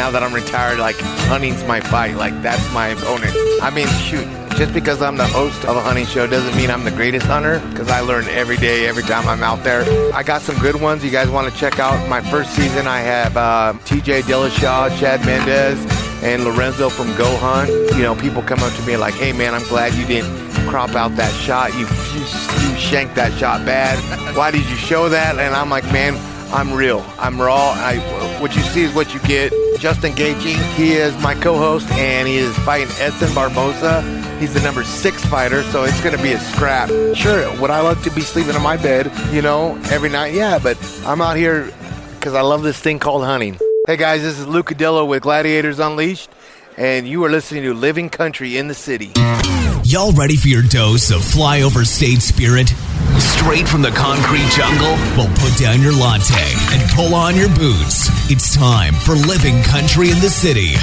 now that I'm retired, like hunting's my fight. Like that's my opponent. I mean, shoot, just because I'm the host of a hunting show doesn't mean I'm the greatest hunter because I learn every day, every time I'm out there. I got some good ones. You guys want to check out my first season? I have uh, TJ Dillashaw, Chad Mendes, and Lorenzo from Go Hunt. You know, people come up to me like, "Hey, man, I'm glad you didn't crop out that shot. You you, you shanked that shot bad. Why did you show that?" And I'm like, "Man, I'm real. I'm raw. I, what you see is what you get." Justin Gaethje, he is my co-host, and he is fighting Edson Barboza. He's the number six fighter, so it's going to be a scrap. Sure, would I like to be sleeping in my bed, you know, every night? Yeah, but I'm out here because I love this thing called hunting. Hey guys, this is Luke Caudillo with Gladiators Unleashed, and you are listening to Living Country in the City. Y'all ready for your dose of flyover state spirit? Straight from the concrete jungle? Well, put down your latte and pull on your boots. It's time for Living Country in the City.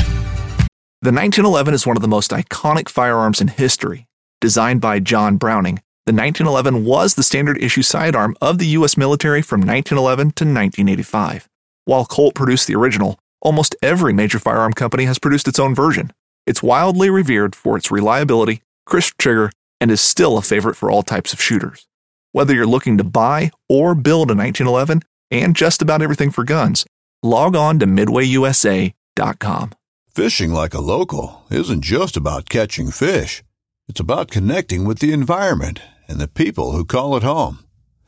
The 1911 is one of the most iconic firearms in history. Designed by John Browning, the 1911 was the standard issue sidearm of the U.S. military from 1911 to 1985. While Colt produced the original, almost every major firearm company has produced its own version. It's wildly revered for its reliability, crisp trigger, and is still a favorite for all types of shooters. Whether you're looking to buy or build a 1911 and just about everything for guns, log on to midwayusa.com. Fishing like a local isn't just about catching fish. It's about connecting with the environment and the people who call it home.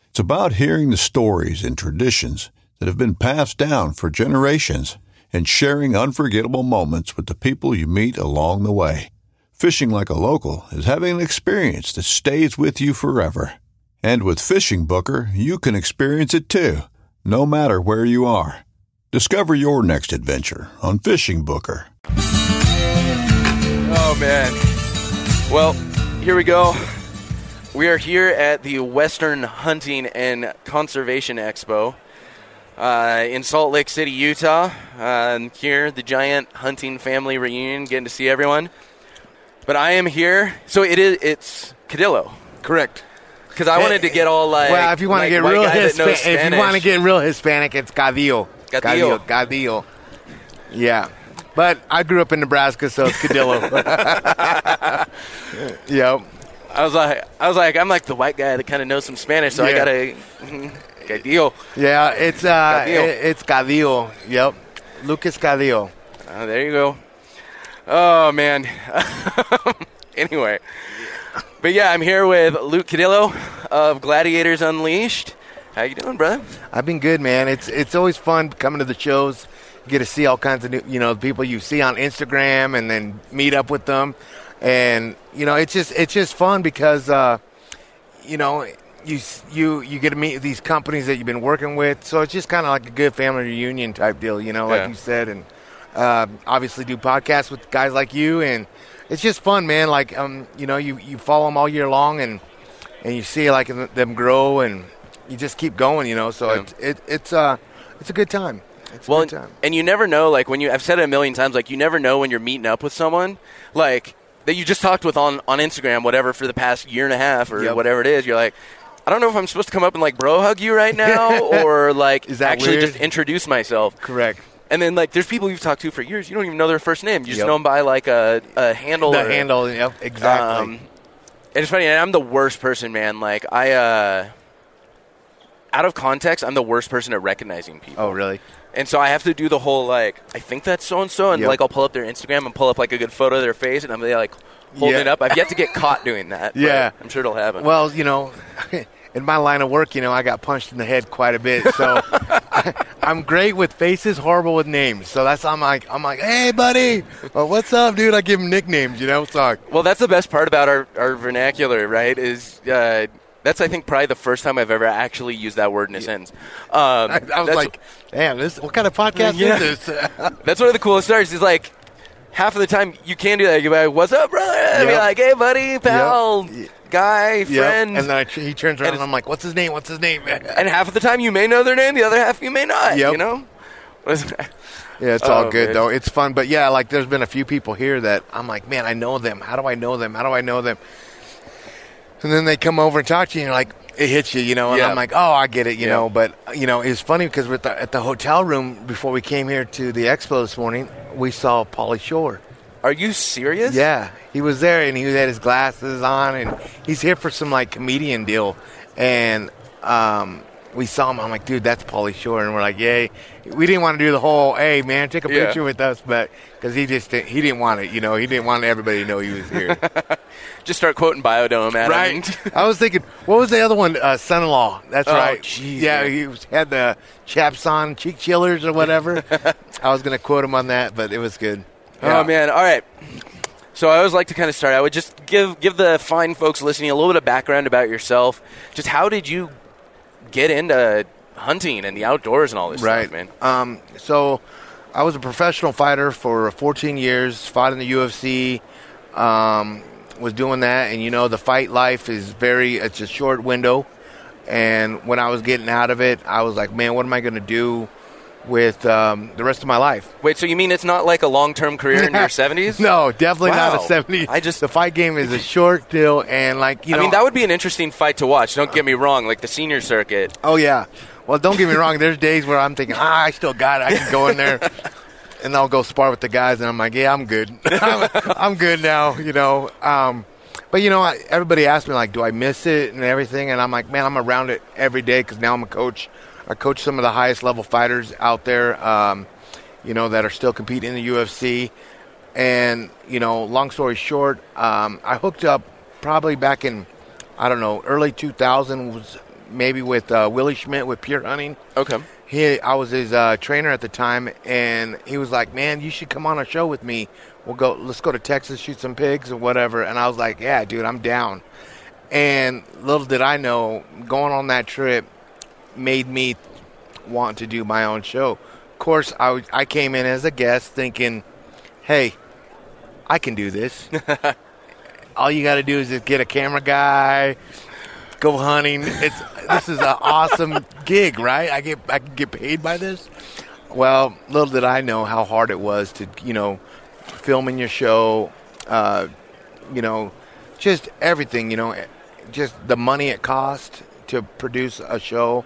It's about hearing the stories and traditions that have been passed down for generations and sharing unforgettable moments with the people you meet along the way. Fishing like a local is having an experience that stays with you forever. And with Fishing Booker, you can experience it too, no matter where you are. Discover your next adventure on Fishing Booker. Oh, man. Well, here we go. We are here at the Western Hunting and Conservation Expo uh, in Salt Lake City, Utah. Uh, here, the giant hunting family reunion, getting to see everyone. But I am here, so it is. It's Caudillo, Correct. because I wanted to get all like. well, if you want to like get real Hispanic, if you want to get real Hispanic, it's Caudillo. Caudillo. Caudillo. Yeah. But I grew up in Nebraska, so it's Caudillo. yep. I was like, I was like, I'm like the white guy that kind of knows some Spanish, so I gotta. Caudillo. Yeah, it's uh, Caudillo. it's Caudillo. Yep. Lucas Caudillo. Uh, there you go. Oh man. anyway, but yeah, I'm here with Luke Caudillo of Gladiators Unleashed. How you doing, brother? I've been good, man. It's it's always fun coming to the shows. You get to see all kinds of new, you know, people you see on Instagram, and then meet up with them, and you know, it's just it's just fun because, uh, you know, you you you get to meet these companies that you've been working with. So it's just kind of like a good family reunion type deal, you know, like Yeah. you said, and uh, obviously do podcasts with guys like you, and it's just fun, man. Like um, you know, you you follow them all year long, and and you see like them grow, and you just keep going, you know. So Yeah. it's it, it's uh it's a good time. It's a Well, good time. and you never know, like when you, I've said it a million times, like you never know when you're meeting up with someone, like that you just talked with on on Instagram, whatever, for the past year and a half or Yep. whatever it is. You're like. I don't know if I'm supposed to come up and like bro hug you right now or like actually weird? just introduce myself. Correct. And then like there's people you've talked to for years, you don't even know their first name. You just Yep. know them by like a, a handle. The or- handle, yep, exactly. Um, and it's funny, and I'm the worst person, man. Like I, uh, out of context, I'm the worst person at recognizing people. oh, really? And so I have to do the whole like, I think that's so and so, and like I'll pull up their Instagram and pull up like a good photo of their face, and I'm like holding Yeah. it up. I've yet to get caught doing that. Yeah. I'm sure it'll happen. Well, you know, in my line of work, you know, I got punched in the head quite a bit. So I'm great with faces, horrible with names. So that's I'm like I'm like, hey, buddy, or what's up, dude? I give them nicknames, you know. So Well, that's the best part about our, our vernacular, right? Is uh, that's I think probably the first time I've ever actually used that word in a sentence. Um, I, I was like, damn, this what kind of podcast Yeah. is this? That's one of the coolest stories. Is like half of the time you can do that. You be like, "What's up, brother?" And be like, "Hey, buddy, pal, Yep. Guy, Yep. friend." And then I, he turns around And and I'm like, what's his name? What's his name? And half of the time you may know their name, the other half you may not. Yep. You know. Yeah, it's all Oh, good man. though. It's fun, but yeah, like there's been a few people here that I'm like, man, I know them. How do I know them? How do I know them? And then they come over and talk to you, and you're like, it hits you, you know, and Yeah. I'm like, oh, I get it, you Yeah. know. But you know, it's funny because with the, at the hotel room before we came here to the expo this morning, we saw Pauly Shore. Are you serious? Yeah, he was there and he had his glasses on, and he's here for some like comedian deal, and um, we saw him. I'm like, dude, that's Pauly Shore, and we're like, yay. We didn't want to do the whole, hey man, take a Yeah. picture with us, but because he just didn't, he didn't want it, you know, he didn't want everybody to know he was here. Just start quoting Biodome at. Right. I was thinking, what was the other one? Uh, son-in-law. That's Oh, right. jeez, yeah, man. he was, had the chaps on, cheek chillers or whatever. I was going to quote him on that, but it was good. Yeah. Oh man! All right. So I always like to kind of start. I would just give give the fine folks listening a little bit of background about yourself. Just how did you get into hunting and the outdoors and all this Right, stuff, man? Um, so I was a professional fighter for 14 years. Fought in the UFC. Um, was doing that, and you know the fight life is very. It's a short window, and when I was getting out of it, I was like, man, what am I going to do with um, the rest of my life? Wait, so you mean it's not like a long term career in your seventies? No, definitely not Wow. a 70. I just- the fight game is a short deal, and like you know, I mean, that would be an interesting fight to watch. Don't get me wrong, like the senior circuit. oh yeah. Well, don't get me wrong. There's days where I'm thinking, ah, I still got it. I can go in there, and I'll go spar with the guys, and I'm like, yeah, I'm good. I'm, I'm good now. You know. Um, but you know, I, everybody asks me like, do I miss it and everything, and I'm like, man, I'm around it every day because now I'm a coach. I coach some of the highest level fighters out there. Um, you know that are still competing in the UFC. And you know, long story short, um, I hooked up probably back in I don't know early 2000 was maybe with uh, Willie Schmidt with Pure Hunting. Okay. He I was his uh, trainer at the time, and he was like, "Man, you should come on a show with me. We'll go. Let's go to Texas, shoot some pigs or whatever." And I was like, "Yeah, dude, I'm down." And little did I know, going on that trip made me want to do my own show. Of course, I, w- I came in as a guest thinking, hey, I can do this. All you got to do is just get a camera guy, go hunting. It's this is an awesome gig, right? I get I can get paid by this. Well, little did I know how hard it was to you know filming your show, uh, you know, just everything. You know, just the money it cost to produce a show.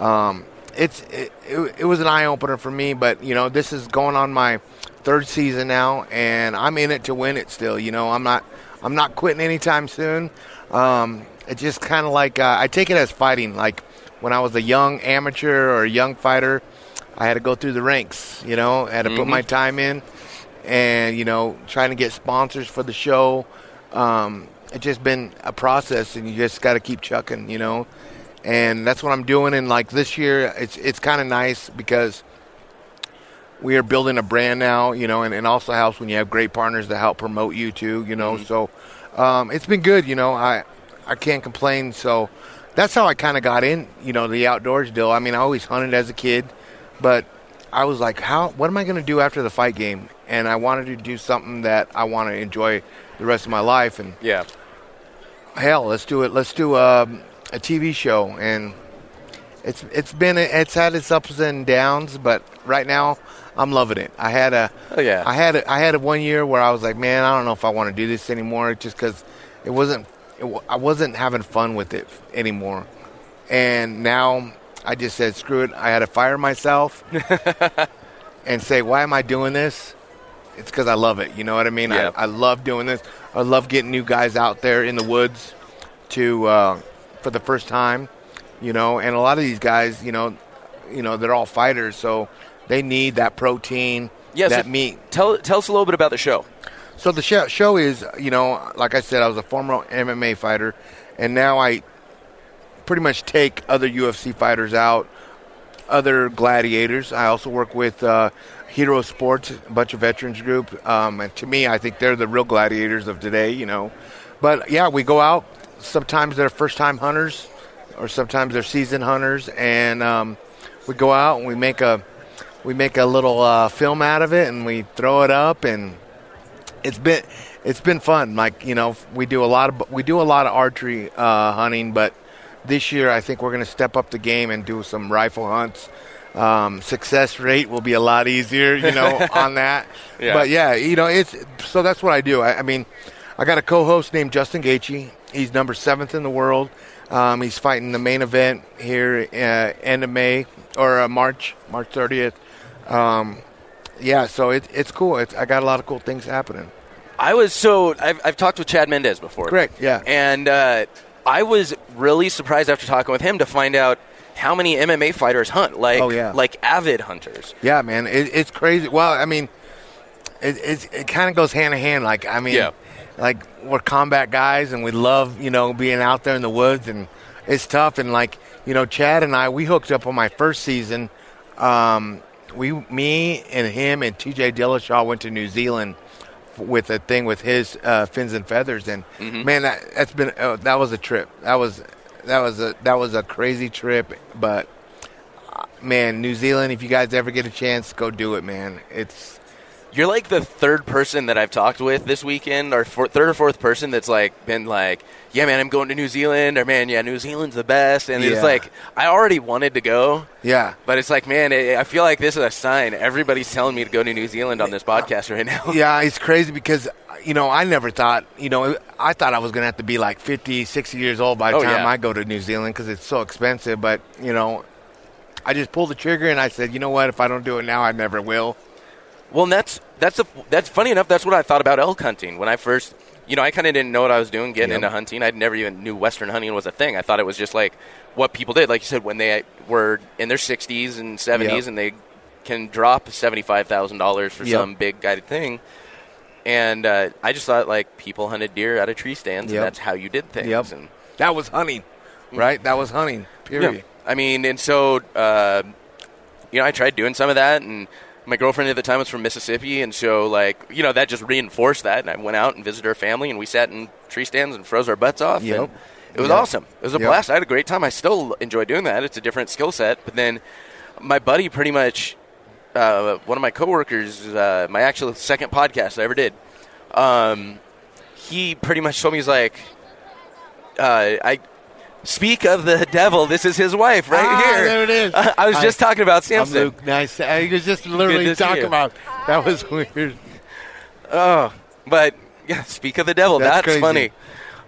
Um, it's it, it, it was an eye opener for me, but you know, this is going on my third season now, and I'm in it to win it. Still, you know, I'm not I'm not quitting anytime soon. Um, it's just kind of like uh, I take it as fighting. Like when I was a young amateur or a young fighter, I had to go through the ranks. You know, I had to put my time in, and you know, trying to get sponsors for the show. Um, it's just been a process, and you just got to keep chucking. You know, and that's what I'm doing. And like this year, it's it's kind of nice because we are building a brand now, you know, and it also helps when you have great partners that help promote you too, you know. So um, it's been good, you know. I I can't complain. So that's how I kind of got in, you know, the outdoors deal. I mean, I always hunted as a kid, but I was like, how? What am I going to do after the fight game? And I wanted to do something that I want to enjoy the rest of my life. And Yeah. hell, let's do it. Let's do um, a TV show, and it's it's been it's had its ups and downs, but right now I'm loving it. I had a Oh, yeah. I had a, I had a one year where I was like, man, I don't know if I want to do this anymore, just because it wasn't it, I wasn't having fun with it anymore, and now I just said screw it. I had to fire myself and say, why am I doing this? It's because I love it. You know what I mean? Yeah. I, I love doing this. I love getting new guys out there in the woods to uh, for the first time. You know, and a lot of these guys, you know, you know, they're all fighters, so they need that protein, Yeah, so that meat. Tell tell us a little bit about the show. So the show, show is, you know, like I said, I was a former MMA fighter, and now I pretty much take other UFC fighters out, other gladiators. I also work with uh, Hero Sports, a bunch of veterans group, um, and to me, I think they're the real gladiators of today. You know, but yeah, we go out. Sometimes they're first-time hunters, or sometimes they're seasoned hunters, and um, we go out and we make a we make a little uh, film out of it, and we throw it up and it's been it's been fun. Like you know, we do a lot of we do a lot of archery uh, hunting, but this year I think we're going to step up the game and do some rifle hunts. Um, success rate will be a lot easier, you know, on that. Yeah. But yeah, you know, it's so that's what I do. I, I mean, I got a co-host named Justin Gaethje. He's number seventh in the world. Um, he's fighting the main event here uh, end of May or uh, March, March 30th. Um, yeah, so it, it's cool. It's, I got a lot of cool things happening. I was so I've, I've talked with Chad Mendes before. Correct, yeah. And uh, I was really surprised after talking with him to find out how many MMA fighters hunt, like Oh, yeah. like avid hunters. Yeah, man, it, it's crazy. Well, I mean, it it, it kind of goes hand in hand. Like, I mean, Yeah. Like we're combat guys, and we love you know being out there in the woods, and it's tough. And like you know, Chad and I, we hooked up on my first season. Um, we, me, and him and T.J. Dillashaw went to New Zealand with a thing with his uh, fins and feathers, and man, that, that's been uh, that was a trip. That was that was a that was a crazy trip, but man, New Zealand, if you guys ever get a chance, go do it, man. It's You're like the third person that I've talked with this weekend, or four, third or fourth person that's like been like, "Yeah, man, I'm going to New Zealand," or "Man, yeah, New Zealand's the best." And Yeah. it's like I already wanted to go, yeah. but it's like, man, I I feel like this is a sign. Everybody's telling me to go to New Zealand on this podcast right now. Yeah, it's crazy because you know, I never thought, you know, I thought I was going to have to be like 50, 60 years old by the Oh, time yeah. I go to New Zealand cuz it's so expensive, but you know, I just pulled the trigger and I said, "You know what? If I don't do it now, I never will." Well, and that's that's a, that's funny enough. That's what I thought about elk hunting when I first, you know, I kind of didn't know what I was doing getting Yep. into hunting. I never even knew Western hunting was a thing. I thought it was just like what people did, like you said, when they were in their 60s and 70s Yep. and they can drop seventy five thousand dollars for Yep. some big guided thing. And uh, I just thought like people hunted deer out of tree stands, and that's how you did things. And That was hunting, right? That was hunting. Period. I mean, and so, uh, you know, I tried doing some of that, and my girlfriend at the time was from Mississippi, and so, like, you know, that just reinforced that. And I went out and visited her family, and we sat in tree stands and froze our butts off. Yep. And it was Yep. awesome. It was a Yep. blast. I had a great time. I still enjoy doing that. It's a different skill set. But then my buddy pretty much, uh, one of my coworkers, uh, my actual second podcast I ever did, um, he pretty much told me, he's like, uh, I speak of the devil. This is his wife right Ah, here. there it is. I was Hi. just talking about I'm Luke. Nice. I was just literally Good to see talking about that was weird. Oh, but yeah, speak of the devil. That's That's, funny.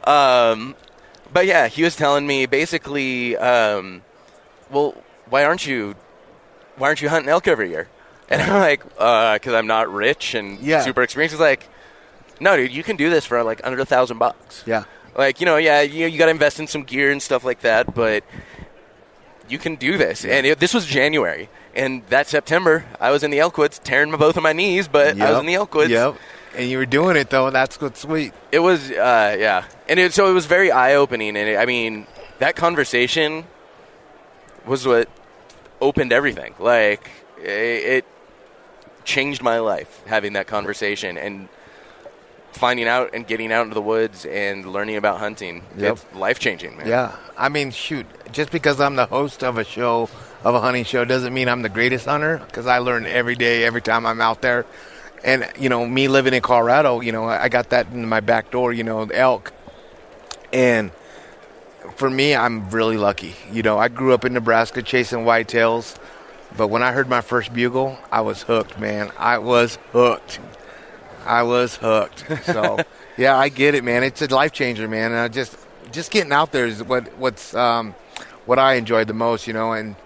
Um, but yeah, he was telling me basically, um, well, why aren't you, why aren't you hunting elk every year? And I'm like, because I'm not rich and Yeah. super experienced. He's like, no, dude, you can do this for like under a thousand bucks. Yeah. Like, you know, yeah, you, you got to invest in some gear and stuff like that, but you can do this. And it, this was January. And that September, I was in the Elkwoods tearing my, both of my knees, but I was in the Elkwoods. Yep. And you were doing it though. and That's what's sweet. It was, uh, yeah. And it, so it was very eye opening. And it, I mean, that conversation was what opened everything. Like, it changed my life having that conversation and finding out and getting out into the woods and learning about hunting. Yep. It's life changing, man. Yeah. I mean, shoot. Just because I'm the host of a show, of a hunting show, doesn't mean I'm the greatest hunter. Because I learn every day, every time I'm out there. And you know, me living in Colorado, you know, I got that in my back door. You know, the elk. And for me, I'm really lucky. You know, I grew up in Nebraska chasing whitetails. But when I heard my first bugle, I was hooked, man. I was hooked. I was hooked. So, yeah, I get it, man. It's a life changer, man. And I just just getting out there is what what's um, what I enjoyed the most, you know. And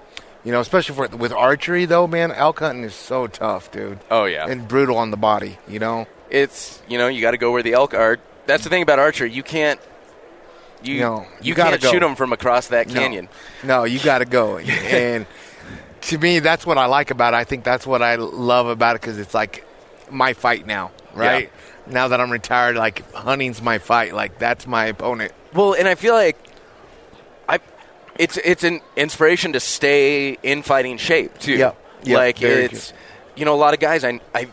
you know, especially for with archery, though, man, elk hunting is so tough, dude. Oh, yeah. and brutal on the body, you know. it's you know you got to go where the elk are. That's the thing about archery. You can't you No, you, you gotta can't go. shoot them from across that No. canyon. No, you got to go. and to me, that's what I like about it. I think that's what I love about it because it's like my fight now, right? Now that I'm retired, like hunting's my fight. Like that's my opponent. Well, and I feel like I it's it's an inspiration to stay in fighting shape too. Yep. Yep, like it's you know a lot of guys I I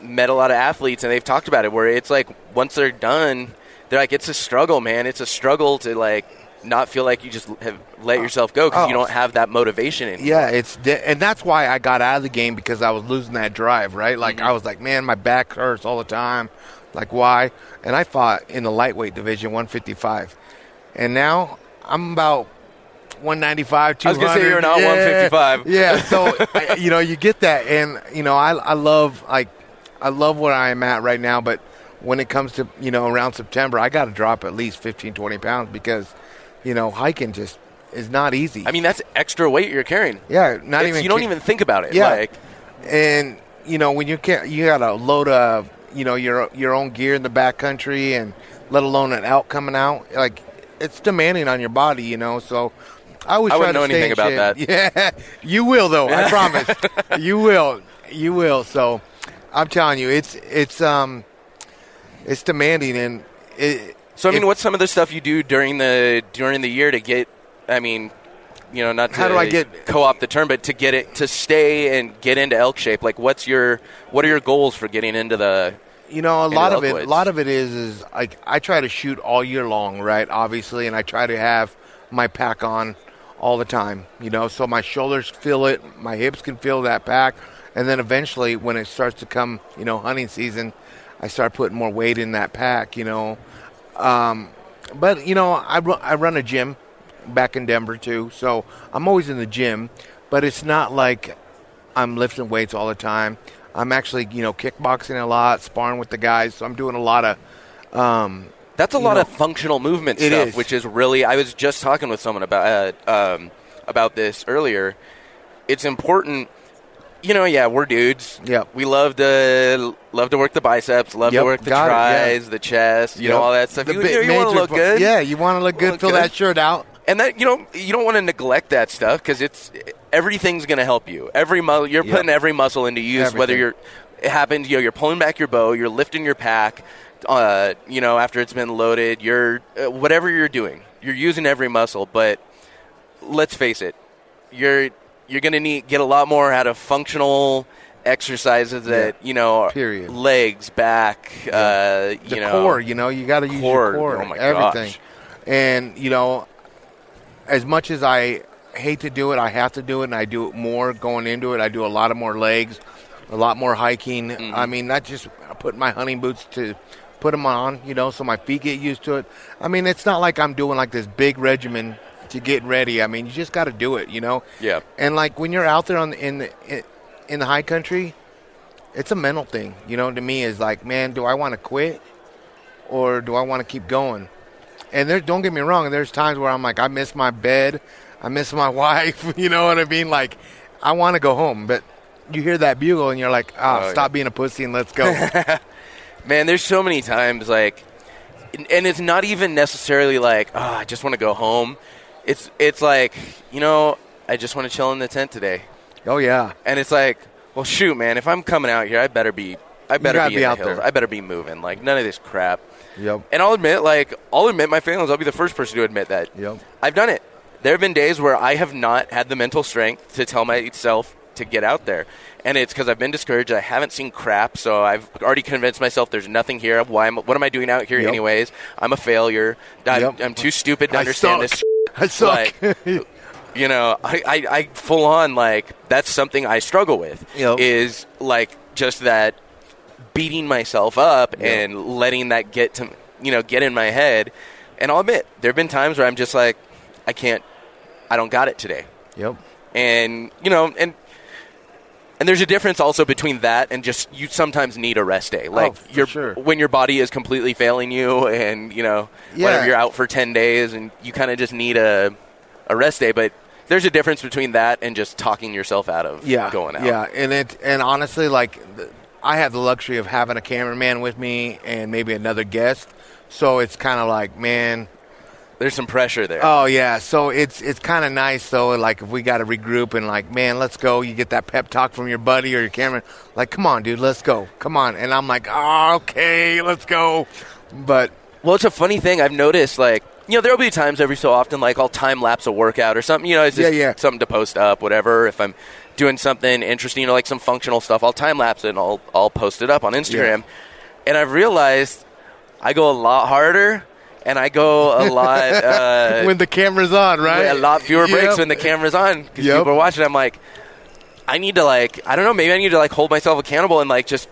met a lot of athletes and they've talked about it where it's like once they're done they're like it's a struggle man it's a struggle to like not feel like you just have let yourself go because Oh. you don't have that motivation anymore. Yeah, it's and that's why I got out of the game because I was losing that drive, right? Like mm-hmm. I was like, man, my back hurts all the time. Like why? And I fought in the lightweight division, 155, and now I'm about 195, 200. I was gonna say you're not yeah, 155. Yeah, so I- you know you get that, and you know I I love like I love where I am at right now, but when it comes to you know around September, I got to drop at least 15, 20 pounds because you know, hiking just is not easy. I mean, that's extra weight you're carrying. yeah, not It's- even you don't even think about it. Yeah. Like, and you know when you can you got a load of you know your your own gear in the back country and let alone an elk coming out like it's demanding on your body you know so I always I wouldn't to know anything about shape. Yeah, you will though. I promise. you will. You will. So I'm telling you, it's it's um it's demanding and it. So I mean, it- what's some of the stuff you do during the during the year to get? I mean, you know, not to How do I get- co-opt the term, but to get it to stay and get into elk shape. Like, what's your what are your goals for getting into the? You know, a lot of it. A lot of it is is like I try to shoot all year long, right? Obviously, and I try to have my pack on all the time. You know, so my shoulders feel it, my hips can feel that pack, and then eventually, when it starts to come, you know, hunting season, I start putting more weight in that pack. You know, um, but you know, I run, I run a gym back in Denver too, so I'm always in the gym, but it's not like I'm lifting weights all the time. I'm actually, you know, kickboxing a lot, sparring with the guys. So I'm doing a lot of. Um, That's a lot know, of functional movement stuff, is. which is really. I was just talking with someone about uh, um, about this earlier. It's important. You know, yeah, we're dudes. Yeah, We love to love to work the biceps, love Yep, to work the it, yeah. the chest, you know, all that stuff. the you big you, want to look good. Yeah, you want to look good. Look fill good. that shirt out. and that you know you don't want to neglect that stuff because it's everything's going to help you. Every mu- you're Yep. putting every muscle into use. Whether you're it happens, you know, you're pulling back your bow, you're lifting your pack. Uh, you know, after it's been loaded, you're uh, whatever you're doing, you're using every muscle. But let's face it, you're you're going to need get a lot more out of functional exercises that you know Period. legs back uh The you know core, you know, you got to use your core. Oh my everything. gosh. And you know, as much as I hate to do it, I have to do it, and I do it more going into it. I do a lot of more legs, a lot more hiking. Mm-hmm. I mean, not just putting my hunting boots to put them on, you know, so my feet get used to it. I mean, it's not like I'm doing like this big regimen to get ready. I mean, you just got to do it, you know. Yeah. And like when you're out there on the, in the in, the high country, it's a mental thing. You know, to me is like, man, do I want to quit or do I want to keep going? And there, don't get me wrong. There's times where I'm like, I miss my bed, I miss my wife. You know what I mean? Like, I want to go home, but you hear that bugle and you're like, ah, Oh, stop being a pussy and let's go. Man, there's so many times like, and- and it's not even necessarily like, oh, I just want to go home. It's it's like, you know, I just want to chill in the tent today, oh yeah, and it's like, well, shoot, man, if I'm coming out here, I better be, I better be, be out the hills. there. I better be moving. Like none of this crap. yep, And I'll admit, like, I'll admit my failings. I'll be the first person to admit that. Yep. I've done it. There have been days where I have not had the mental strength to tell myself to get out there. And it's because I've been discouraged. I haven't seen crap, so I've already convinced myself there's nothing here. Why? Am, what am I doing out here Yep. anyways? I'm a failure. I'm, Yep. I'm too stupid to I understand suck. this. I suck. Like, you know, I, I, I full on like that's something I struggle with. Yep. Is like just that beating myself up Yep. and letting that get to you know get in my head. And I'll admit there have been times where I'm just like, I can't, I don't got it today. yep, And you know, and and there's a difference also between that and just you sometimes need a rest day. Oh, like Oh, for your sure. when your body is completely failing you, and you know, Yeah. whenever you're out for ten days, and you kind of just need a a rest day. But there's a difference between that and just talking yourself out of yeah, going out. Yeah, and it and honestly, like I have the luxury of having a cameraman with me and maybe another guest, so it's kind of like, man, There's some pressure there. Oh yeah, so it's it's kind of nice though. Like if we got to regroup and like, man, let's go. You get that pep talk from your buddy or your camera, like, come on, dude, let's go, come on. And I'm like, oh, okay, let's go. But Well, it's a funny thing I've noticed. Like, you know, there'll be times every so often, like I'll time lapse a workout or something. You know, it's just Yeah, yeah. something to post up, whatever. If I'm doing something interesting, you know, like some functional stuff, I'll time lapse it and I'll I'll post it up on Instagram. And I've realized I go a lot harder and I go a lot uh, when the camera's on, right? a lot fewer breaks Yep. when the camera's on because Yep. people are watching. I'm like, I need to like, I don't know, maybe I need to like hold myself accountable and like just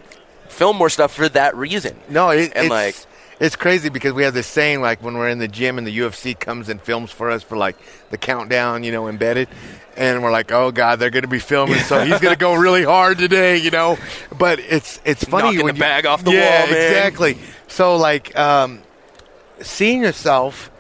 film more stuff for that reason. No, it, And, it's like- it's crazy because we have this saying like when we're in the gym and the UFC comes and films for us for like the countdown, you know, embedded, and we're like, oh god, they're going to be filming, so he's going to go really hard today, you know. But it's it's funny Knocking when the you- bag off the yeah, wall, man. exactly. So like um, seeing yourself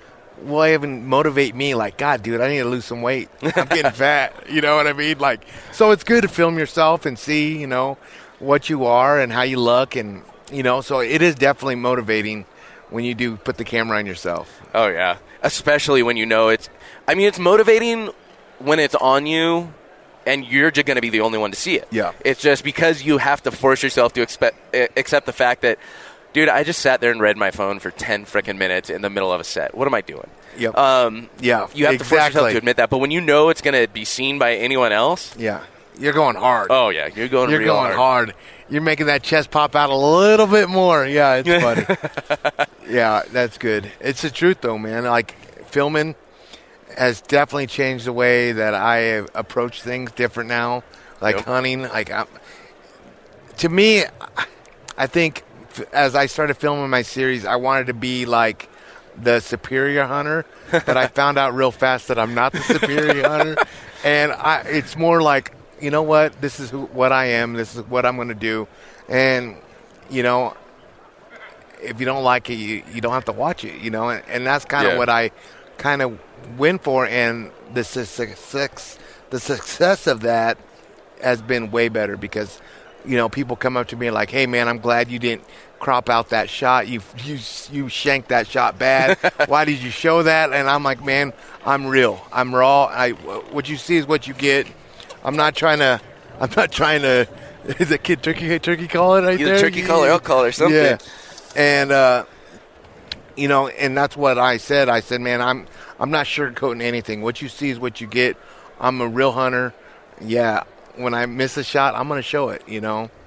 will even motivate me. Like, God, dude, I need to lose some weight. I'm getting fat. You know what I mean? Like, so it's good to film yourself and see, you know, what you are and how you look, and you know, so it is definitely motivating when you do put the camera on yourself. Oh yeah, especially when you know it's. I mean, it's motivating when it's on you, and you're just going to be the only one to see it. Yeah. It's just because you have to force yourself to expect, eh, accept the fact that, dude, I just sat there and read my phone for ten freaking minutes in the middle of a set. What am I doing? Yep. Um, Yeah, You have to force yourself to admit that, but when you know it's going to be seen by anyone else, Yeah, you're going hard. oh yeah, you're going. you're real going hard. You're making that chest pop out a little bit more. Yeah, it's funny. yeah, that's good. It's the truth, though, man. Like filming has definitely changed the way that I approach things different now. Like Yep. hunting, like I'm, to me, I think as I started filming my series, I wanted to be like the superior hunter, but I found out real fast that I'm not the superior hunter, and I, it's more like you know what, this is who, what I am, this is what I'm going to do, and you know, if you don't like it, you, you don't have to watch it, you know, and, and that's kind of Yeah. what I kind of went for, and the success, the success of that has been way better because you know people come up to me like, "Hey man, I'm glad you didn't crop out that shot. You you you shanked that shot bad. Why did you show that?" And I'm like, "Man, I'm real. I'm raw. I what you see is what you get. I'm not trying to. I'm not trying to. Is a kid turkey turkey call it right Either there? turkey call or elk call or something. Yeah, and uh, you know, and that's what I said. I said, "Man, I'm I'm not sugarcoating anything. What you see is what you get. I'm a real hunter. Yeah, when I miss a shot, I'm going to show it. You know."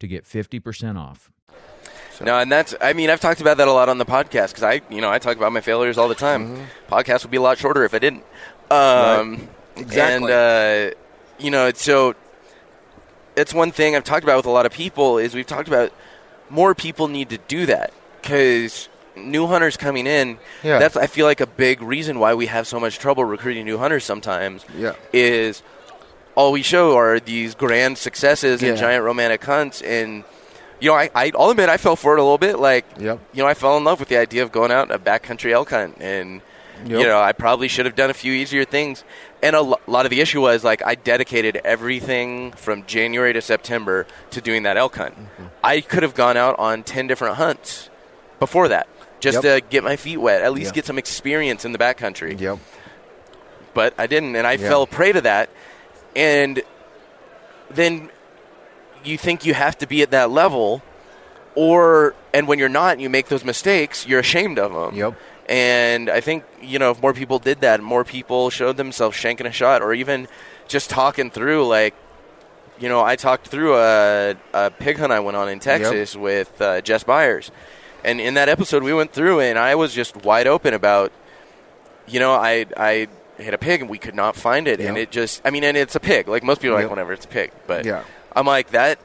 to get 50% off. No, and that's. I mean, I've talked about that a lot on the podcast because I, you know, I talk about my failures all the time. Mm-hmm. Podcast would be a lot shorter if I didn't. Um, Exactly. And uh, you know, it's so it's one thing I've talked about with a lot of people is we've talked about more people need to do that because new hunters coming in. Yeah. That's I feel like a big reason why we have so much trouble recruiting new hunters sometimes. Yeah. Is all we show are these grand successes and giant romantic hunts and you know, I, I, I'll admit I fell for it a little bit. Like, Yep. you know, I fell in love with the idea of going out a backcountry elk hunt, and you know, I probably should have done a few easier things. And a lo- lot of the issue was like I dedicated everything from January to September to doing that elk hunt. Mm-hmm. I could have gone out on ten different hunts before that, just Yep. to get my feet wet, at least Yeah. get some experience in the backcountry Yep. but I didn't, and I Yeah. fell prey to that. And then you think you have to be at that level, or and when you're not, and you make those mistakes, you're ashamed of them. Yep. And I think you know if more people did that, more people showed themselves shanking a shot, or even just talking through like. You know, I talked through a, a pig hunt I went on in Texas with uh, Jess Byers. And in that episode, we went through, and I was just wide open about you know, I I hit a pig and we could not find it, and it just I mean, and it's a pig. Like most people are Yeah. like, whenever it's a pig. But Yeah. I'm like that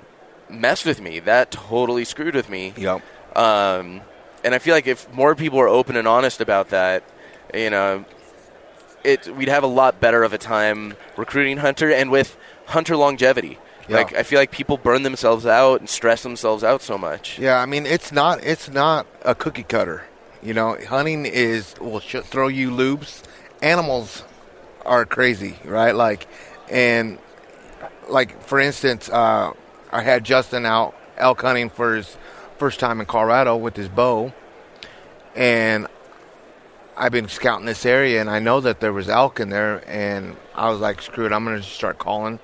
messed with me. That totally screwed with me. Yep. Um, and I feel like if more people were open and honest about that, you know, it we'd have a lot better of a time recruiting hunter and with hunter longevity. Yeah. Like I feel like people burn themselves out and stress themselves out so much. Yeah, I mean it's not it's not a cookie cutter. You know, hunting is will sh- throw you loops. Animals are crazy, right? Like, and like for instance, uh, I had Justin out elk hunting for his first time in Colorado with his bow, and I've been scouting this area, and I know that there was elk in there, and I was like, screw it, I'm gonna just start calling.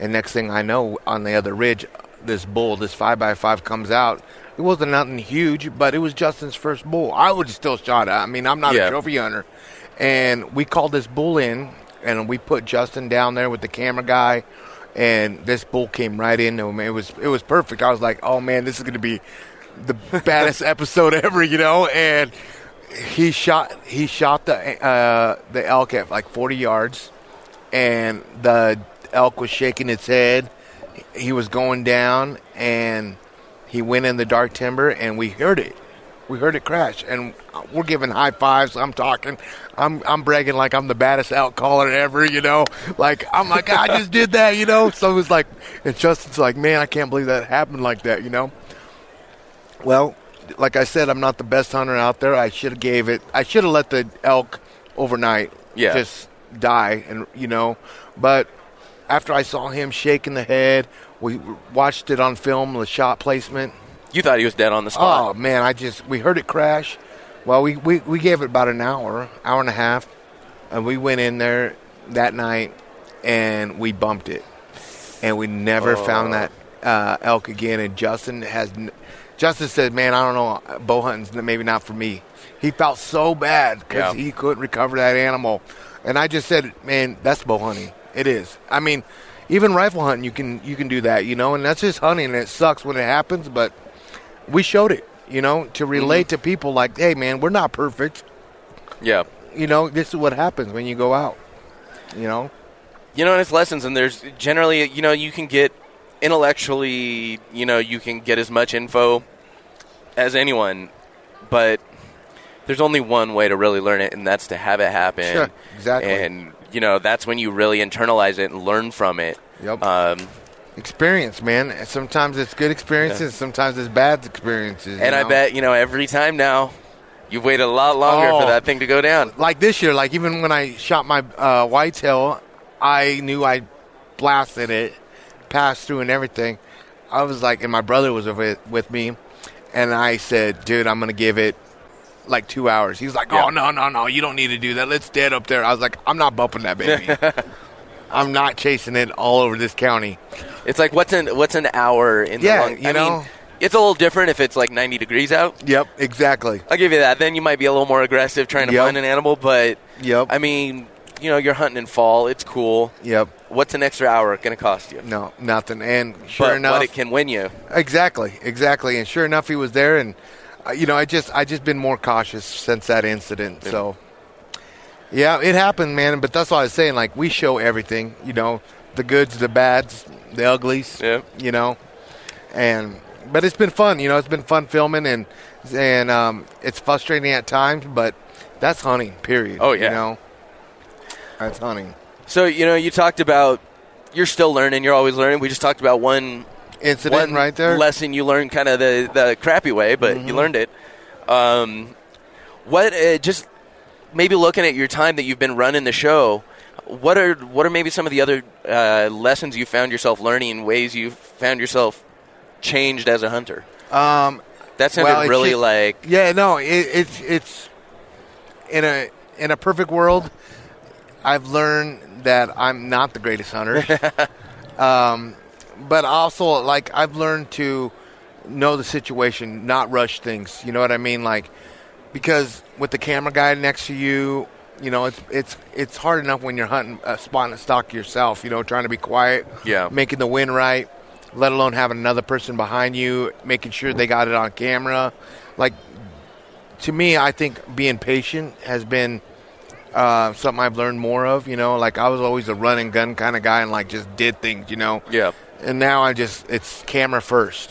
And next thing I know, on the other ridge, this bull, this five by five, comes out. It wasn't nothing huge, but it was Justin's first bull. I would still shot it. I mean, I'm not Yeah. a trophy hunter, and we called this bull in, and we put Justin down there with the camera guy, and this bull came right into him. It was it was perfect. I was like, oh man, this is gonna be the baddest episode ever, you know, and he shot he shot the uh, the elk at like 40 yards, and the elk was shaking its head. He was going down, and he went in the dark timber, and we heard it. We heard it crash, and we're giving high fives. I'm talking, I'm I'm bragging like I'm the baddest elk caller ever, you know. Like I'm like I just did that, you know. So it was like, and Justin's like, man, I can't believe that happened like that, you know. Well, like I said, I'm not the best hunter out there. I should have gave it. I should have let the elk overnight Yeah. just die, and you know. But after I saw him shaking the head, we watched it on film, the shot placement. You thought he was dead on the spot. Oh man, I just we heard it crash. Well, we, we, we gave it about an hour, hour and a half, and we went in there that night and we bumped it, and we never found that uh, elk again. And Justin has, Justin said, "Man, I don't know, bow hunting's maybe not for me." He felt so bad because Yeah. he couldn't recover that animal, and I just said, "Man, that's bow hunting. It is. I mean." Even rifle hunting, you can you can do that, you know, and that's just hunting. And it sucks when it happens, but we showed it, you know, to relate to people like, hey, man, we're not perfect. yeah. You know, this is what happens when you go out. You know, you know, and it's lessons, and there's generally, you know, you can get intellectually, you know, you can get as much info as anyone, but there's only one way to really learn it, and that's to have it happen. Sure, exactly. And you know, that's when you really internalize it and learn from it. Yep. Um, experience, man. Sometimes it's good experiences, sometimes it's bad experiences. and I bet you know every time now, You wait a lot longer Oh. for that thing to go down. like this year, like even when I shot my uh, whitetail, I knew I blasted it, passed through and everything. I was like, and my brother was with, with me, and I said, dude, I'm gonna give it like two hours. He's like, oh Yeah. no, no, no, you don't need to do that. Let's dead up there. I was like, I'm not bumping that baby. I'm not chasing it all over this county. It's like what's an what's an hour in Yeah, the long? you I know. mean, it's a little different if it's like 90 degrees out. Yep, exactly. I'll give you that. Then you might be a little more aggressive trying to Yep. find an animal, but Yep. I mean, you know, you're hunting in fall. It's cool. Yep. What's an extra hour going to cost you? No, nothing. And sure but enough, what it can win you. Exactly, exactly. And sure enough, he was there, and uh, you know, I just, I just been more cautious since that incident. So, yeah, it happened, man. But that's what I was saying. Like we show everything, you know, the goods, the bads, the uglies. Yeah. You know, and but it's been fun. You know, it's been fun filming, and and um, it's frustrating at times, but that's hunting. Period. Oh, yeah. You know, that's hunting. So you know, you talked about you're still learning. You're always learning. We just talked about one Incident one right there. Mm-hmm. lesson you learned, kind of the the crappy way, but you learned it. Um, what uh, just maybe looking at your time that you've been running the show. What are what are maybe some of the other uh, lessons you found yourself learning? Ways you found yourself changed as a hunter. Um, That sounded Well, really just- like Yeah, no, it, it's it's in a in a perfect world. I've learned that I'm not the greatest hunter, um, but also like I've learned to know the situation, not rush things. You know what I mean? Like because with the camera guy next to you, you know it's it's it's hard enough when you're hunting a spot and stock yourself. You know, trying to be quiet, Yeah. making the wind right. Let alone having another person behind you, making sure they got it on camera. Like to me, I think being patient has been uh, something I've learned more of. You know, like I was always a run and gun kind of guy, and like just did things. You know, yeah. and now I just it's camera first.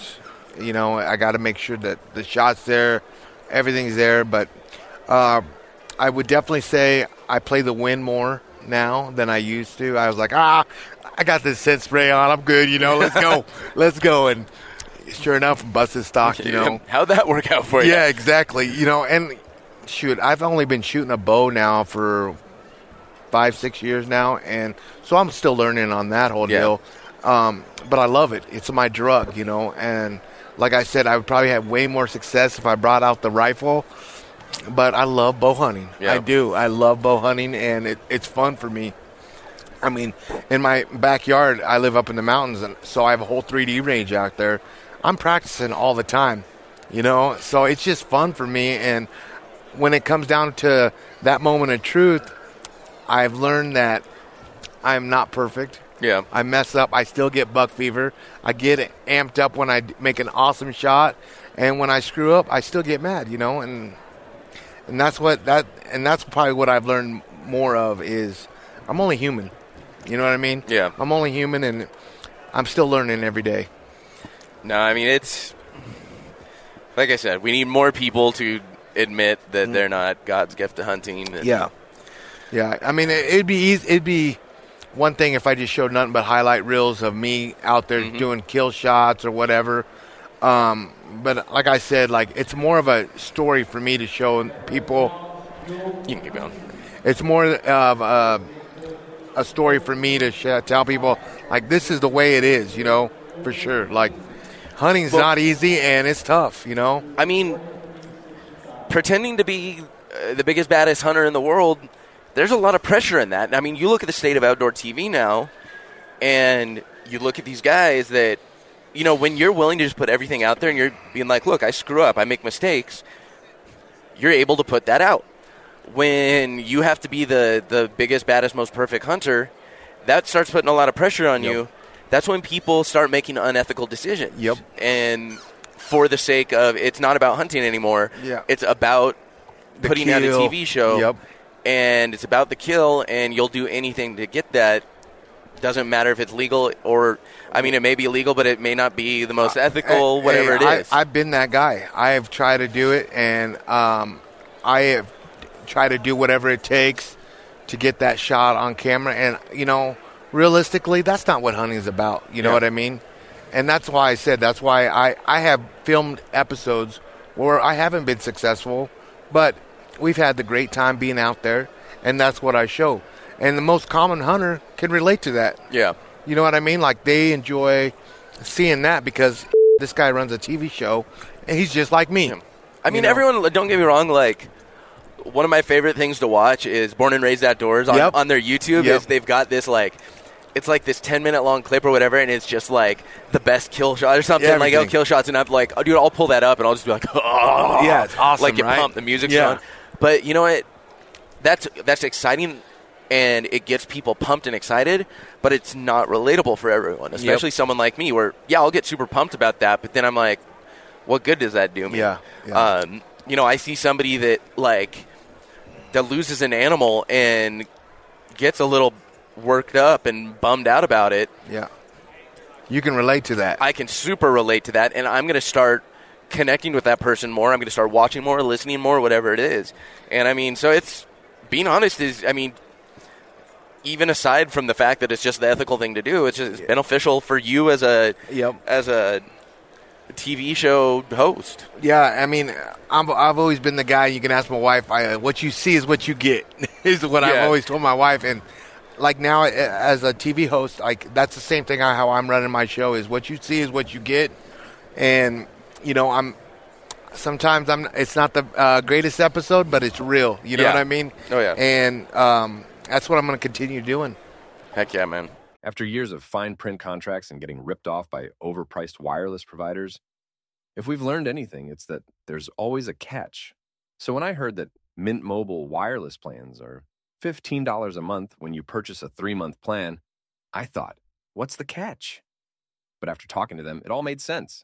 You know, I got to make sure that the shots there, everything's there. But uh, I would definitely say I play the wind more now than I used to. I was like, ah, I got this scent spray on. I'm good. You know, let's go, let's go. And sure enough, busted stock. You know, how'd that work out for you? yeah, exactly. You know, and shoot, I've only been shooting a bow now for five, six years now, and so I'm still learning on that whole Yeah. deal. Um, but I love it. It's my drug, you know. And like I said, I would probably have way more success if I brought out the rifle. but I love bow hunting. Yeah. I do. I love bow hunting, and it, it's fun for me. I mean, in my backyard, I live up in the mountains, and so I have a whole 3D range out there. I'm practicing all the time, you know. So it's just fun for me. And when it comes down to that moment of truth, I've learned that I'm not perfect. Yeah. I mess up. I still get buck fever. I get amped up when I make an awesome shot, and when I screw up, I still get mad. You know, and and that's what that and that's probably what I've learned more of is I'm only human. You know what I mean? Yeah. I'm only human, and I'm still learning every day. No, I mean it's like I said, we need more people to admit that mm-hmm. they're not God's gift to hunting. Yeah, yeah. I mean, it, it'd be easy. It'd be one thing if I just showed nothing but highlight reels of me out there doing kill shots or whatever. Um, but like I said, like it's more of a story for me to show people. You can keep going. It's more of a, a story for me to sh- tell people like this is the way it is. You know, for sure. Like hunting's Well- not easy and it's tough. You know. I mean, pretending to be uh, the biggest, baddest hunter in the world, there's a lot of pressure in that. I mean, you look at the state of outdoor TV now, and you look at these guys that, you know, when you're willing to just put everything out there and you're being like, look, I screw up, I make mistakes, you're able to put that out. When you have to be the, the biggest, baddest, most perfect hunter, that starts putting a lot of pressure on Yep. you. That's when people start making unethical decisions. Yep. And for the sake of it's not about hunting anymore. Yeah. It's about The putting out a. TV show. Yep. And it's about the kill, and you'll do anything to get that. Doesn't matter if it's legal or, I mean, it may be legal, but it may not be the most ethical, Hey, whatever hey, it is. I, I've been that guy. I have tried to do it, and um, I have tried to do whatever it takes to get that shot on camera. And you know, realistically, that's not what hunting is about. You know Yeah. what I mean? And that's why I said that's why I I have filmed episodes where I haven't been successful, but we've had the great time being out there, and that's what I show. And the most common hunter can relate to that. yeah. You know what I mean? Like they enjoy seeing that because this guy runs a TV show and he's just like me. I mean, You know? everyone, don't get me wrong, like, one of my favorite things to watch is Born and Raised Outdoors on, Yep. on their YouTube. Yep. Is they've got this, like, it's like this 10 minute long clip or whatever, and it's just like the best kill shot or something. Like, oh, kill shots, and I'm like, oh, dude, I'll pull that up and I'll just be like, oh. Yeah, it's awesome, Like, get right? pumped, the music's Yeah. on. But you know what? That's, that's exciting. And it gets people pumped and excited, but it's not relatable for everyone, especially someone like me, where yeah, I'll get super pumped about that, but then I'm like, what good does that do me? Yeah, yeah. Um, you know, I see somebody that like that loses an animal and gets a little worked up and bummed out about it. Yeah. You can relate to that. I can super relate to that, and I'm going to start connecting with that person more. I'm going to start watching more, listening more, whatever it is. And I mean, so it's being honest is, I mean, even aside from the fact that it's just the ethical thing to do, it's just beneficial for you as a Yep. as a TV show host. yeah, I mean, I'm, I've always been the guy. You can ask my wife. I, what you see is what you get. is what I've always told my wife. And like now, as a TV host, like that's the same thing. I- How I'm running my show is what you see is what you get. And you know, I'm sometimes I'm. It's not the uh, greatest episode, but it's real. You know Yeah. what I mean? Oh, yeah. And um, that's what I'm going to continue doing. Heck yeah, man. After years of fine print contracts and getting ripped off by overpriced wireless providers, if we've learned anything, it's that there's always a catch. So when I heard that Mint Mobile wireless plans are $15 a month when you purchase a three month plan, I thought, what's the catch? But after talking to them, it all made sense.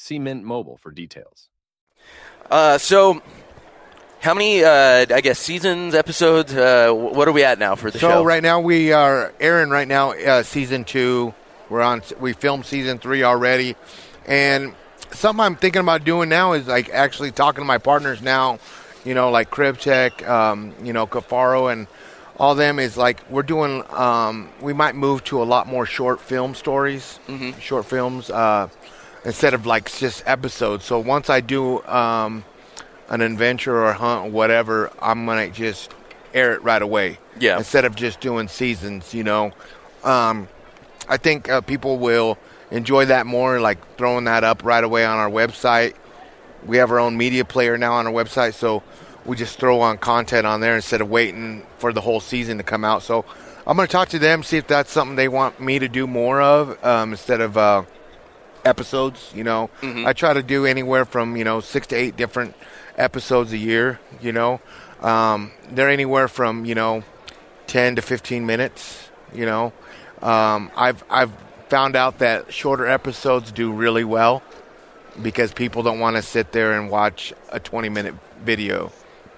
See Mint Mobile for details. Uh, so, how many? Uh, I guess seasons, episodes. Uh, what are we at now for the so show? right now we are airing right now uh, season two. We're on. We filmed season three already, and something I'm thinking about doing now is like actually talking to my partners now you know, like Kryptek, um, you know, Kifaru, and all them is like we're doing. Um, we might move to a lot more short film stories, short films, uh, instead of like just episodes. So once I do um, an adventure or a hunt or whatever, I'm gonna just air it right away. Yeah. Instead of just doing seasons, you know. Um, I think uh, people will enjoy that more, like throwing that up right away on our website. We have our own media player now on our website, so we just throw on content on there instead of waiting for the whole season to come out. So I'm going to talk to them, see if that's something they want me to do more of um, instead of uh, episodes. You know, I try to do anywhere from you know six to eight different episodes a year. You know, um, they're anywhere from you know ten to fifteen minutes. You know, um, I've I've found out that shorter episodes do really well because people don't want to sit there and watch a 20 minute video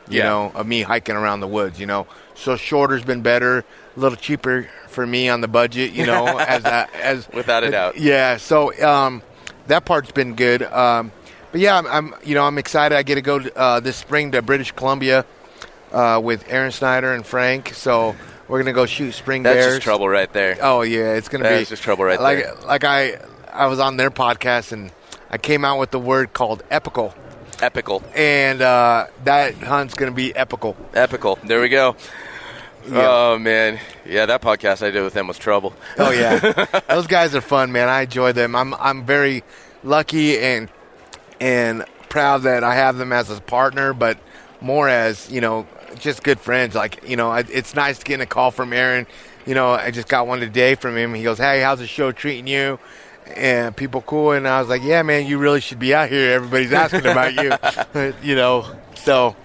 you Yeah. know of me hiking around the woods you know so shorter's been better a little cheaper for me on the budget you know as as Without a doubt. yeah so um, that part's been good um, but yeah I'm, I'm you know i'm excited i get to go uh, this spring to british columbia uh, with aaron snyder and frank so we're gonna go shoot spring That's bears just trouble right there. Oh yeah, it's gonna be That's just trouble right like, there. Like I, I was on their podcast and I came out with the word called epical, Epical. and uh, that hunt's gonna be epical. Epical. There we go. Yeah. Oh man, yeah, that podcast I did with them was trouble. Oh yeah, those guys are fun, man. I enjoy them. I'm I'm very lucky and and proud that I have them as a partner, but more as you know, just good friends. Like you know, I, it's nice getting a call from Aaron. You know, I just got one today from him. He goes, "Hey, how's the show treating you?" And people cool, and I was like, "Yeah, man, you really should be out here. Everybody's asking about you." you know, so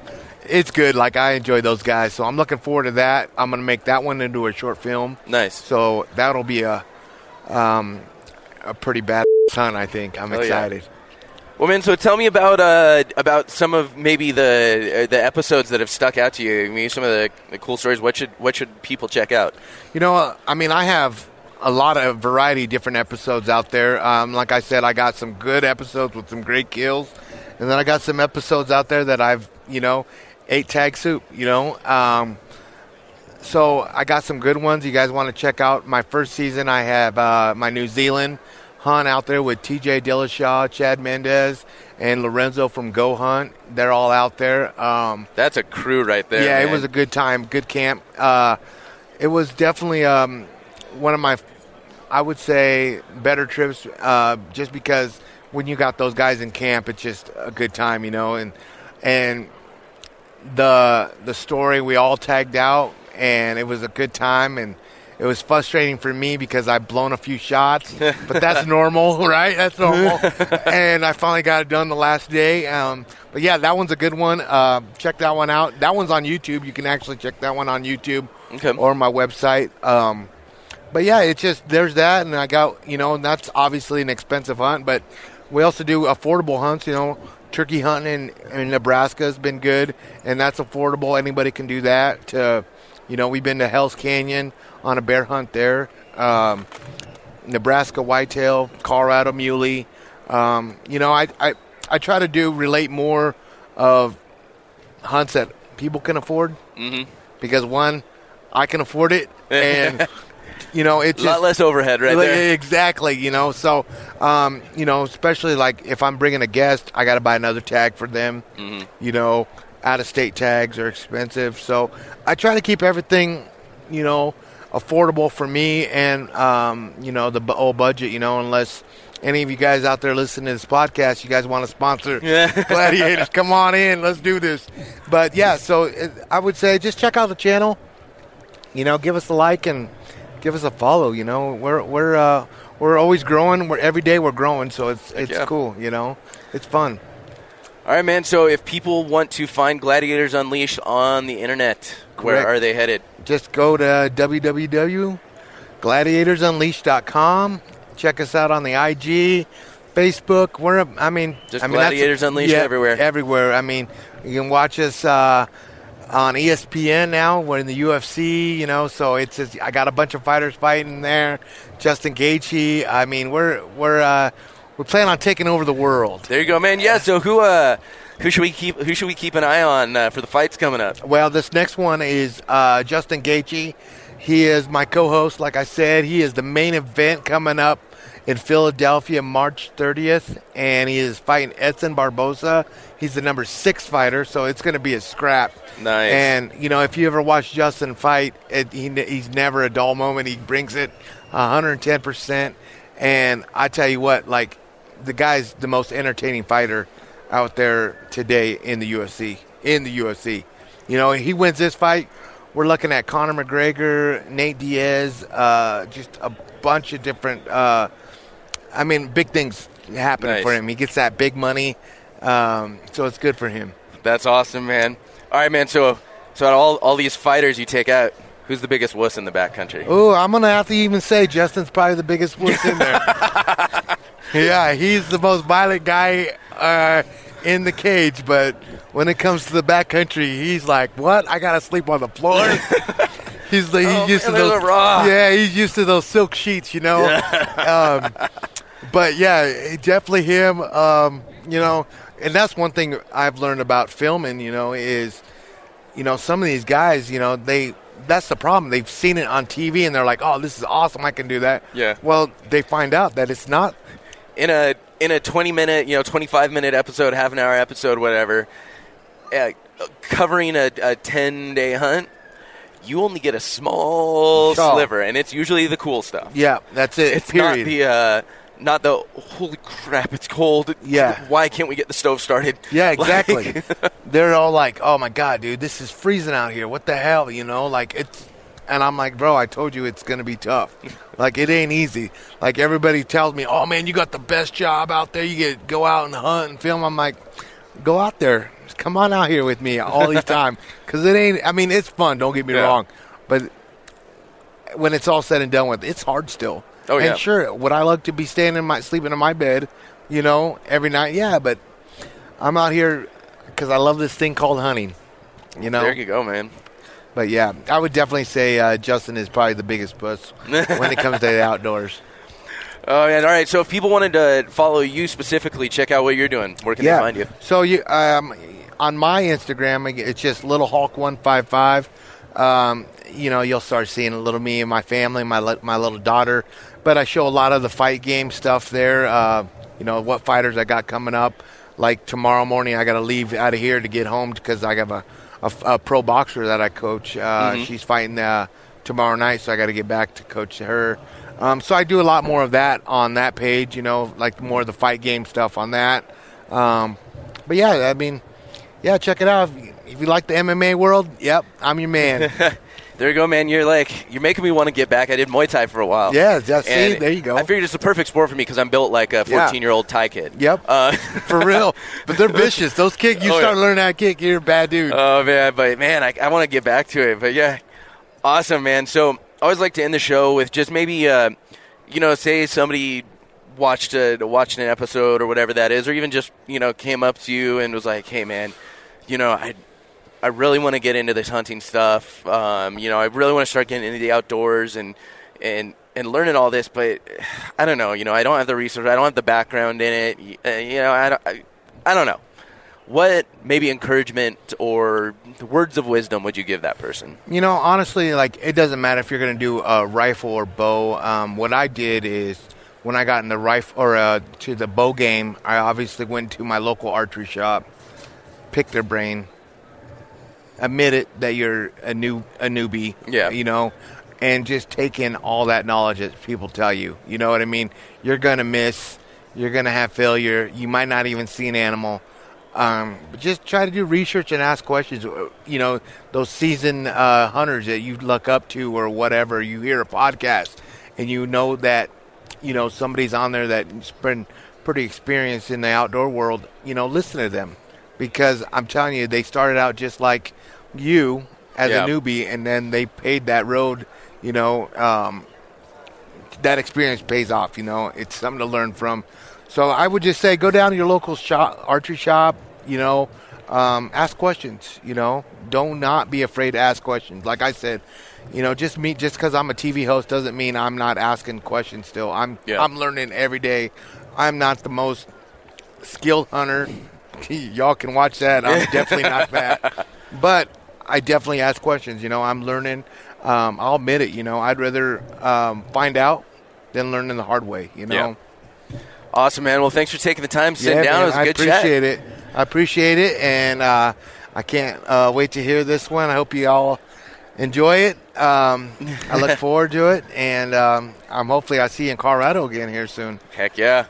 it's good. Like I enjoy those guys, so I'm looking forward to that. I'm gonna make that one into a short film. Nice. So that'll be a um, a pretty bad hunt, I think. I'm Oh, yeah. excited. Well, man, so tell me about uh, about some of maybe the uh, the episodes that have stuck out to you. Maybe some of the, the cool stories. What should what should people check out? You know, uh, I mean, I have a lot of variety of different episodes out there. Um, like I said, I got some good episodes with some great kills, and then I got some episodes out there that I've, you know, ate tag soup. You know, um, so I got some good ones. You guys want to check out my first season? I have uh, my New Zealand hunt out there with TJ Dillashaw, Chad Mendes, and Lorenzo from Go Hunt. They're all out there. Um, That's a crew right there. yeah, man. it was a good time, good camp. Uh, it was definitely um, one of my, I would say, better trips. Uh, just because when you got those guys in camp, it's just a good time, you know. And and the the story we all tagged out, and it was a good time. And it was frustrating for me because I've blown a few shots, but that's normal, right? That's normal. and I finally got it done the last day. Um, but yeah, that one's a good one. Uh, check that one out. That one's on YouTube. You can actually check that one on YouTube Okay. or my website. Um, but yeah, it's just there's that, and I got you know, and that's obviously an expensive hunt, but we also do affordable hunts. You know, turkey hunting in, in Nebraska has been good, and that's affordable. Anybody can do that. To, you know, we've been to Hell's Canyon on a bear hunt there. Um, Nebraska whitetail, Colorado muley. Um, you know, I, I I try to do relate more of hunts that people can afford Mhm. because one, I can afford it, and you know it's a lot just less overhead right like, there. Exactly, you know. So, um, you know, especially like if I'm bringing a guest, I got to buy another tag for them. Mm-hmm. You know, out of state tags are expensive, so I try to keep everything, you know, affordable for me and um, you know the old budget. You know, unless any of you guys out there listening to this podcast, you guys want to sponsor Gladiators, come on in, let's do this. But yeah, so I would say just check out the channel you know, give us a like and give us a follow. You know, we're we're uh, we're always growing. We're every day we're growing, so it's it's yeah. cool. You know, it's fun. All right, man. So if people want to find Gladiators Unleashed on the internet, where are they headed? Just go to www.gladiatorsunleashed.com. Check us out on the IG, Facebook. We're I mean, Just I mean, Gladiators Unleashed everywhere. Everywhere. I mean, you can watch us. Uh, on ESPN now, we're in the UFC, you know, so it's just, I got a bunch of fighters fighting there. Justin Gaethje, I mean, we're we're uh, we're planning on taking over the world. There you go, man. Yeah. So who uh, who should we keep? Who should we keep an eye on uh, for the fights coming up? Well, this next one is uh, Justin Gaethje. He is my co-host. Like I said, he is the main event coming up in Philadelphia March 30th, and he is fighting Edson Barboza. He's the number six fighter, so it's going to be a scrap. Nice. And you know, if you ever watch Justin fight, it, he, he's never a dull moment. He brings it 110 percent. And I tell you what, like the guy's the most entertaining fighter out there today in the UFC. In the UFC, you know, he wins this fight. We're looking at Conor McGregor, Nate Diaz, uh, just a bunch of different. Uh, I mean, big things happening Nice. for him. He gets that big money, um, so it's good for him. That's awesome, man. All right, man. So, so out of all all these fighters you take out, who's the biggest wuss in the backcountry? Oh, I'm gonna have to even say Justin's probably the biggest wuss in there. yeah, he's the most violent guy uh, in the cage, but when it comes to the backcountry, he's like, "What? I gotta sleep on the floor." he's like, he's Oh, used man, to those. rock. Yeah, he's used to those silk sheets, you know. um, but yeah, definitely him. Um, you know, and that's one thing I've learned about filming. You know, is you know some of these guys, you know, they that's the problem. They've seen it on TV and they're like, "Oh, this is awesome! I can do that." Yeah. Well, they find out that it's not. in a in a 20 minute, you know, 25 minute episode, half an hour episode, whatever, uh, covering a, a 10 day hunt, you only get a small Oh. sliver, and it's usually the cool stuff. Yeah, that's it. It's period. not the uh, not the holy crap, it's cold. Yeah. Why can't we get the stove started? Yeah, Like- exactly. They're all like, "Oh my god, dude, this is freezing out here. What the hell?" You know, like it's. And I'm like, bro, I told you it's gonna be tough. Like it ain't easy. Like everybody tells me, "Oh man, you got the best job out there. You get go out and hunt and film." I'm like, go out there. Come on out here with me all the time, because it ain't. I mean, it's fun. Don't get me Yeah. wrong, but when it's all said and done with, it's hard still. Oh, yeah. And sure, would I like to be staying in my sleeping in my bed, you know, every night? Yeah, but I'm out here because I love this thing called hunting. You know, there you go, man. but yeah, I would definitely say uh, Justin is probably the biggest puss when it comes to the outdoors. Oh, man. All right. So if people wanted to follow you specifically, check out what you're doing. Where can yeah. they find you? So you um, on my Instagram, it's just Little Hawk one five five. Um, you know, you'll start seeing a little me and my family, my li- my little daughter. But I show a lot of the fight game stuff there. Uh, you know what fighters I got coming up. Like tomorrow morning, I got to leave out of here to get home because I have a, a, a pro boxer that I coach. Uh, She's fighting uh, tomorrow night, so I got to get back to coach her. Um, so I do a lot more of that on that page. You know, like more of the fight game stuff on that. Um, but yeah, I mean, yeah, check it out. If you like the MMA world, yep, I'm your man. There you go, man. You're like you're making me want to get back. I did Muay Thai for a while. Yeah, just- see, And there you go. I figured it's the perfect sport for me because I'm built like a Yeah. 14 year old Thai kid. Yep, Uh, for real. But they're vicious. Those kick, you Oh, start yeah. learning how to kick, you're a bad dude. Oh man, but man, I, I want to get back to it. But yeah, awesome, man. So I always like to end the show with just maybe, uh, you know, say somebody watched a watched an episode or whatever that is, or even just you know came up to you and was like, "Hey, man, you know, I I really want to get into this hunting stuff. Um, you know, I really want to start getting into the outdoors and and and learning all this, but I don't know. You know, I don't have the research. I don't have the background in it. Uh, you know, I don't, I, I don't know. What maybe encouragement or words of wisdom would you give that person? You know, honestly, like it doesn't matter if you're going to do a rifle or bow. Um, what I did is when I got in the rifle or uh, to the bow game, I obviously went to my local archery shop, picked their brain, admit it that you're a new a newbie. Yeah. you know, and just take in all that knowledge that people tell you. You know what I mean? You're gonna miss. You're gonna have failure. You might not even see an animal. Um, but just try to do research and ask questions. Uh, You know, those seasoned uh, hunters that you look up to or whatever. You hear a podcast and you know that, you know, somebody's on there that's been pretty experienced in the outdoor world. You know, listen to them because I'm telling you, they started out just like you as Yeah. a newbie, and then they paid that road. You know, um, that experience pays off. You know, it's something to learn from. So I would just say, go down to your local shop, archery shop. You know, um, ask questions. You know, don't not be afraid to ask questions. Like I said, you know, just me, just because I'm a TV host doesn't mean I'm not asking questions. Still, I'm Yeah. I'm learning every day. I'm not the most skilled hunter y'all can watch that. I'm definitely not that, but I definitely ask questions. You know, I'm learning. Um, I'll admit it. You know, I'd rather um, find out than learn in the hard way. You know. Yeah. Awesome, man. Well, thanks for taking the time sitting yeah, down. Man, it was a good chat. I appreciate it. I appreciate it, and uh, I can't uh, wait to hear this one. I hope you all enjoy it. Um, I look forward to it, and um, I'm hopefully I see you in Colorado again here soon. Heck yeah.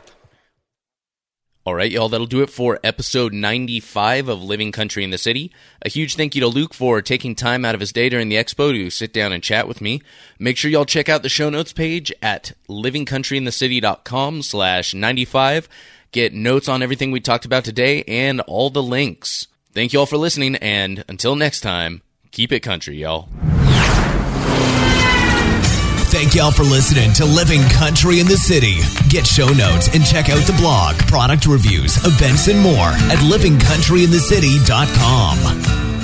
All right, y'all, that'll do it for episode 95 of Living Country in the City. A huge thank you to Luke for taking time out of his day during the expo to sit down and chat with me. Make sure y'all check out the show notes page at livingcountryinthecity.com slash 95. Get notes on everything we talked about today and all the links. Thank you all for listening, and until next time, keep it country, y'all. Thank y'all for listening to Living Country in the City. Get show notes and check out the blog, product reviews, events, and more at livingcountryinthecity.com.